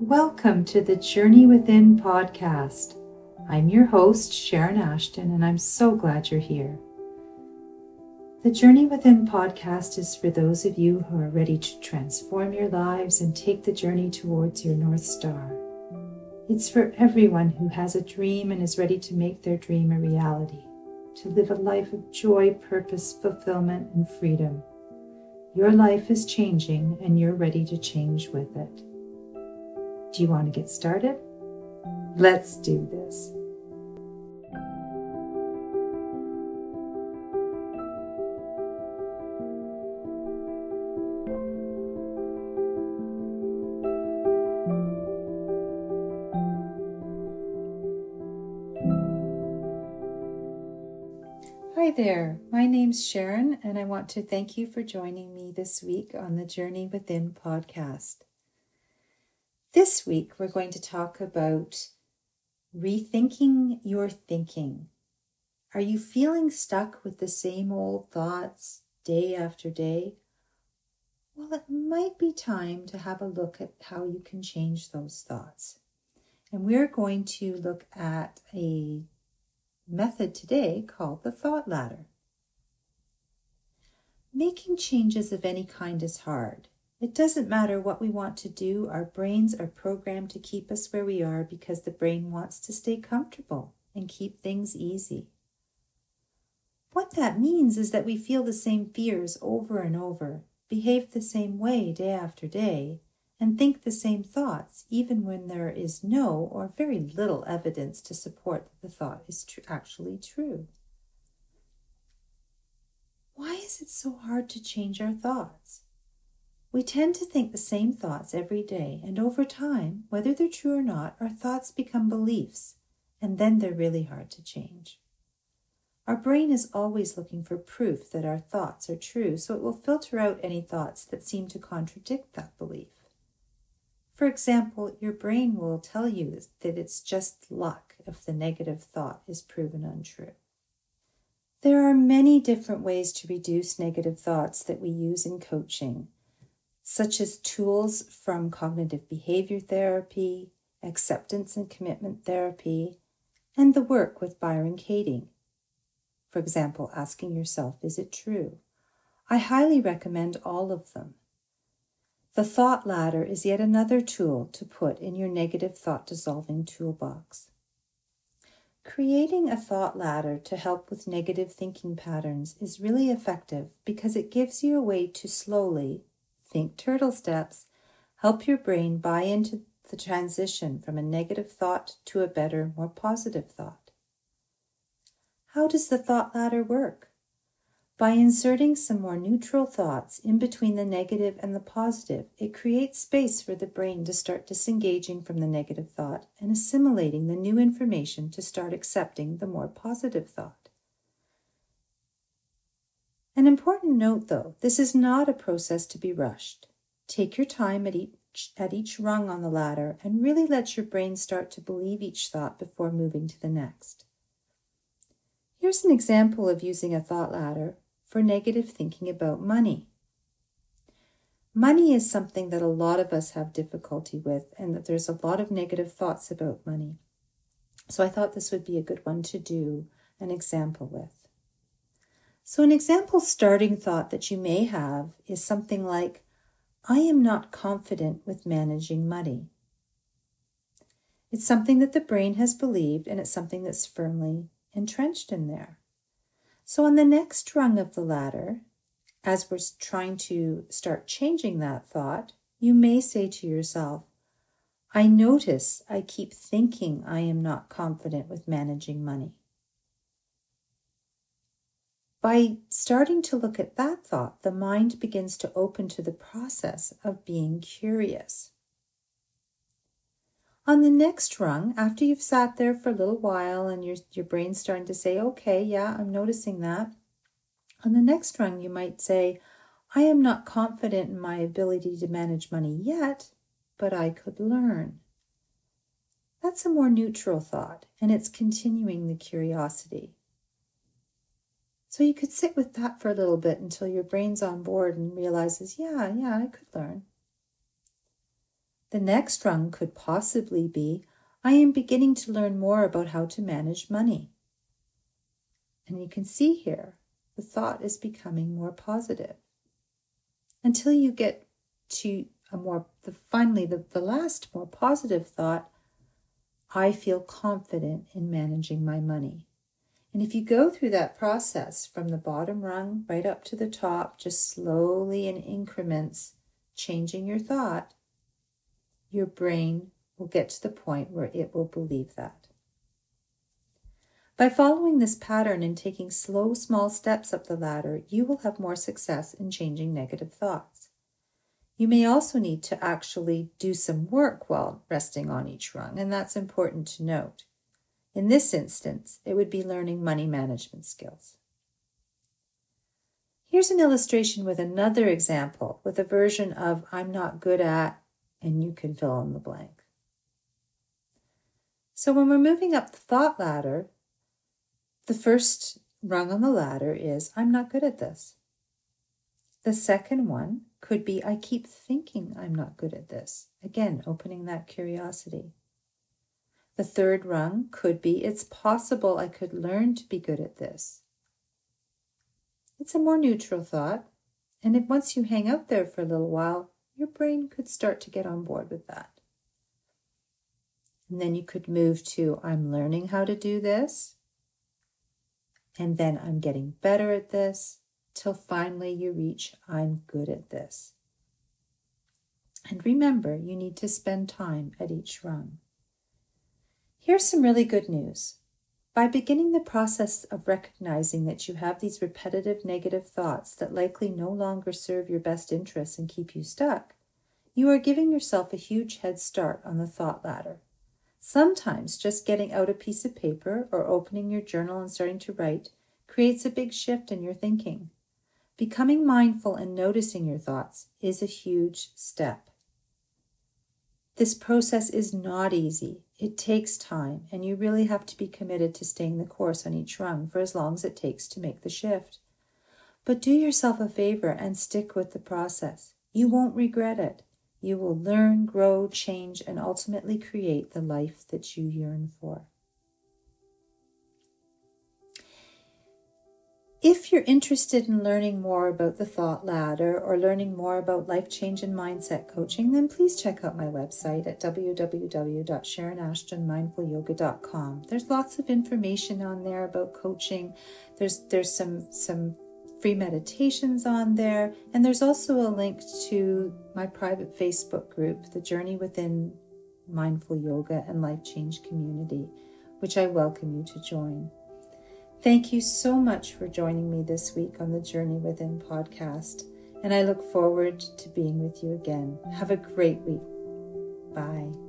Welcome to the Journey Within podcast. I'm your host, Sharon Ashton, and I'm so glad you're here. The Journey Within podcast is for those of you who are ready to transform your lives and take the journey towards your North Star. It's for everyone who has a dream and is ready to make their dream a reality, to live a life of joy, purpose, fulfillment, and freedom. Your life is changing and you're ready to change with it. Do you want to get started? Let's do this. Hi there, my name's Sharon, and I want to thank you for joining me this week on the Journey Within podcast. This week, we're going to talk about rethinking your thinking. Are you feeling stuck with the same old thoughts day after day? Well, it might be time to have a look at how you can change those thoughts. And we're going to look at a method today called the thought ladder. Making changes of any kind is hard. It doesn't matter what we want to do, our brains are programmed to keep us where we are because the brain wants to stay comfortable and keep things easy. What that means is that we feel the same fears over and over, behave the same way day after day, and think the same thoughts even when there is no or very little evidence to support that the thought is tr- actually true. Why is it so hard to change our thoughts? We tend to think the same thoughts every day, and over time, whether they're true or not, our thoughts become beliefs, and then they're really hard to change. Our brain is always looking for proof that our thoughts are true, so it will filter out any thoughts that seem to contradict that belief. For example, your brain will tell you that it's just luck if the negative thought is proven untrue. There are many different ways to reduce negative thoughts that we use in coaching such as tools from cognitive behavior therapy, acceptance and commitment therapy, and the work with Byron Katie. For example, asking yourself, is it true? I highly recommend all of them. The thought ladder is yet another tool to put in your negative thought dissolving toolbox. Creating a thought ladder to help with negative thinking patterns is really effective because it gives you a way to slowly think turtle steps, help your brain buy into the transition from a negative thought to a better, more positive thought. How does the thought ladder work? By inserting some more neutral thoughts in between the negative and the positive, it creates space for the brain to start disengaging from the negative thought and assimilating the new information to start accepting the more positive thought. An important note though, this is not a process to be rushed. Take your time at each, at each rung on the ladder and really let your brain start to believe each thought before moving to the next. Here's an example of using a thought ladder for negative thinking about money. Money is something that a lot of us have difficulty with, and that there's a lot of negative thoughts about money. So I thought this would be a good one to do an example with. So, an example starting thought that you may have is something like, I am not confident with managing money. It's something that the brain has believed, and it's something that's firmly entrenched in there. So, on the next rung of the ladder, as we're trying to start changing that thought, you may say to yourself, I notice I keep thinking I am not confident with managing money. By starting to look at that thought, the mind begins to open to the process of being curious. On the next rung, after you've sat there for a little while and your, your brain's starting to say, okay, yeah, I'm noticing that. On the next rung, you might say, I am not confident in my ability to manage money yet, but I could learn. That's a more neutral thought, and it's continuing the curiosity. So you could sit with that for a little bit until your brain's on board and realizes, yeah, yeah, I could learn. The next rung could possibly be I am beginning to learn more about how to manage money. And you can see here, the thought is becoming more positive until you get to a more, the, finally, the, the last more positive thought I feel confident in managing my money. And if you go through that process from the bottom rung right up to the top, just slowly in increments, changing your thought, your brain will get to the point where it will believe that. By following this pattern and taking slow, small steps up the ladder, you will have more success in changing negative thoughts. You may also need to actually do some work while resting on each rung, and that's important to note. In this instance, it would be learning money management skills. Here's an illustration with another example with a version of I'm not good at, and you can fill in the blank. So when we're moving up the thought ladder, the first rung on the ladder is I'm not good at this. The second one could be I keep thinking I'm not good at this. Again, opening that curiosity. The third rung could be it's possible I could learn to be good at this. It's a more neutral thought, and if once you hang out there for a little while, your brain could start to get on board with that. And then you could move to I'm learning how to do this and then I'm getting better at this, till finally you reach I'm good at this. And remember, you need to spend time at each rung. Here's some really good news. By beginning the process of recognizing that you have these repetitive negative thoughts that likely no longer serve your best interests and keep you stuck, you are giving yourself a huge head start on the thought ladder. Sometimes just getting out a piece of paper or opening your journal and starting to write creates a big shift in your thinking. Becoming mindful and noticing your thoughts is a huge step. This process is not easy. It takes time, and you really have to be committed to staying the course on each rung for as long as it takes to make the shift. But do yourself a favor and stick with the process. You won't regret it. You will learn, grow, change, and ultimately create the life that you yearn for. If you're interested in learning more about the Thought Ladder or learning more about life change and mindset coaching, then please check out my website at www.sharonashtonmindfulyoga.com. There's lots of information on there about coaching. There's there's some some free meditations on there. And there's also a link to my private Facebook group, The Journey Within Mindful Yoga and Life Change Community, which I welcome you to join. Thank you so much for joining me this week on the Journey Within podcast, and I look forward to being with you again. Have a great week. Bye.